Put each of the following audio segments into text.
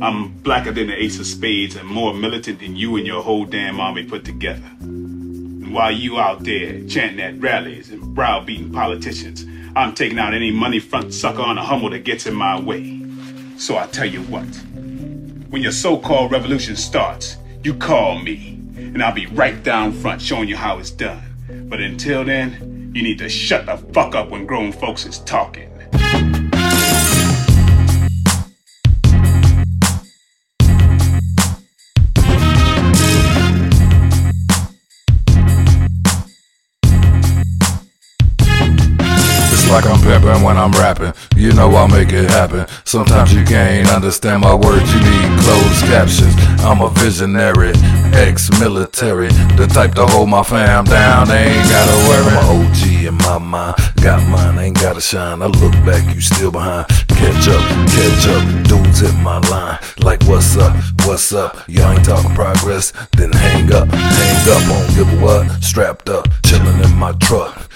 I'm blacker than the ace of spades and more militant than you and your whole damn army put together. And while you out there chanting at rallies and browbeating politicians, I'm taking out any money front sucker on a Hummel that gets in my way. So I tell you what, when your so-called revolution starts, you call me, and I'll be right down front showing you how it's done. But until then, you need to shut the fuck up when grown folks is talking. Like I'm pimping when I'm rapping. You know I'll make it happen. Sometimes you can't understand my words, you need closed captions. I'm a visionary, ex-military, the type to hold my fam down. They ain't gotta worry. I'm an OG in my mind. Got mine, ain't gotta shine. I look back, you still behind. Catch up, catch up. Dudes hit my line. Like what's up, what's up? Y'all ain't talking progress, then hang up, hang up. Won't give a what? Strapped up, chillin' in my truck.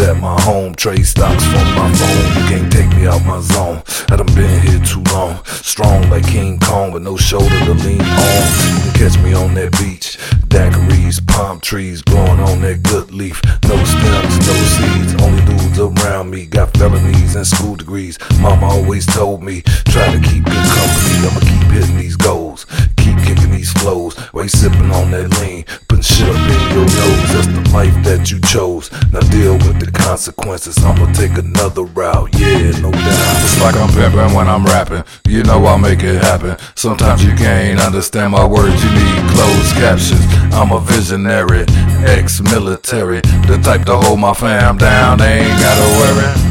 At my home, trade stocks from my phone. You can't take me out my zone. I done been here too long. Strong like King Kong with no shoulder to lean on. You can catch me on that beach. Daiquiris, palm trees growing on that good leaf. No stems, no seeds. Only dudes around me got felonies and school degrees. Mama always told me, try to keep good company. I'ma keep hitting these goals. Keep kicking these flows. You sipping on that lean. Putting shit up in your nose. That's the life that you chose. Now deal with the consequences. I'ma take another route. Yeah, no doubt. It's like I'm pimping when I'm rapping. You know I'll make it happen. Sometimes you can't understand my words. You need closed captions. I'm a visionary, ex-military, the type to hold my fam down. They ain't gotta worry.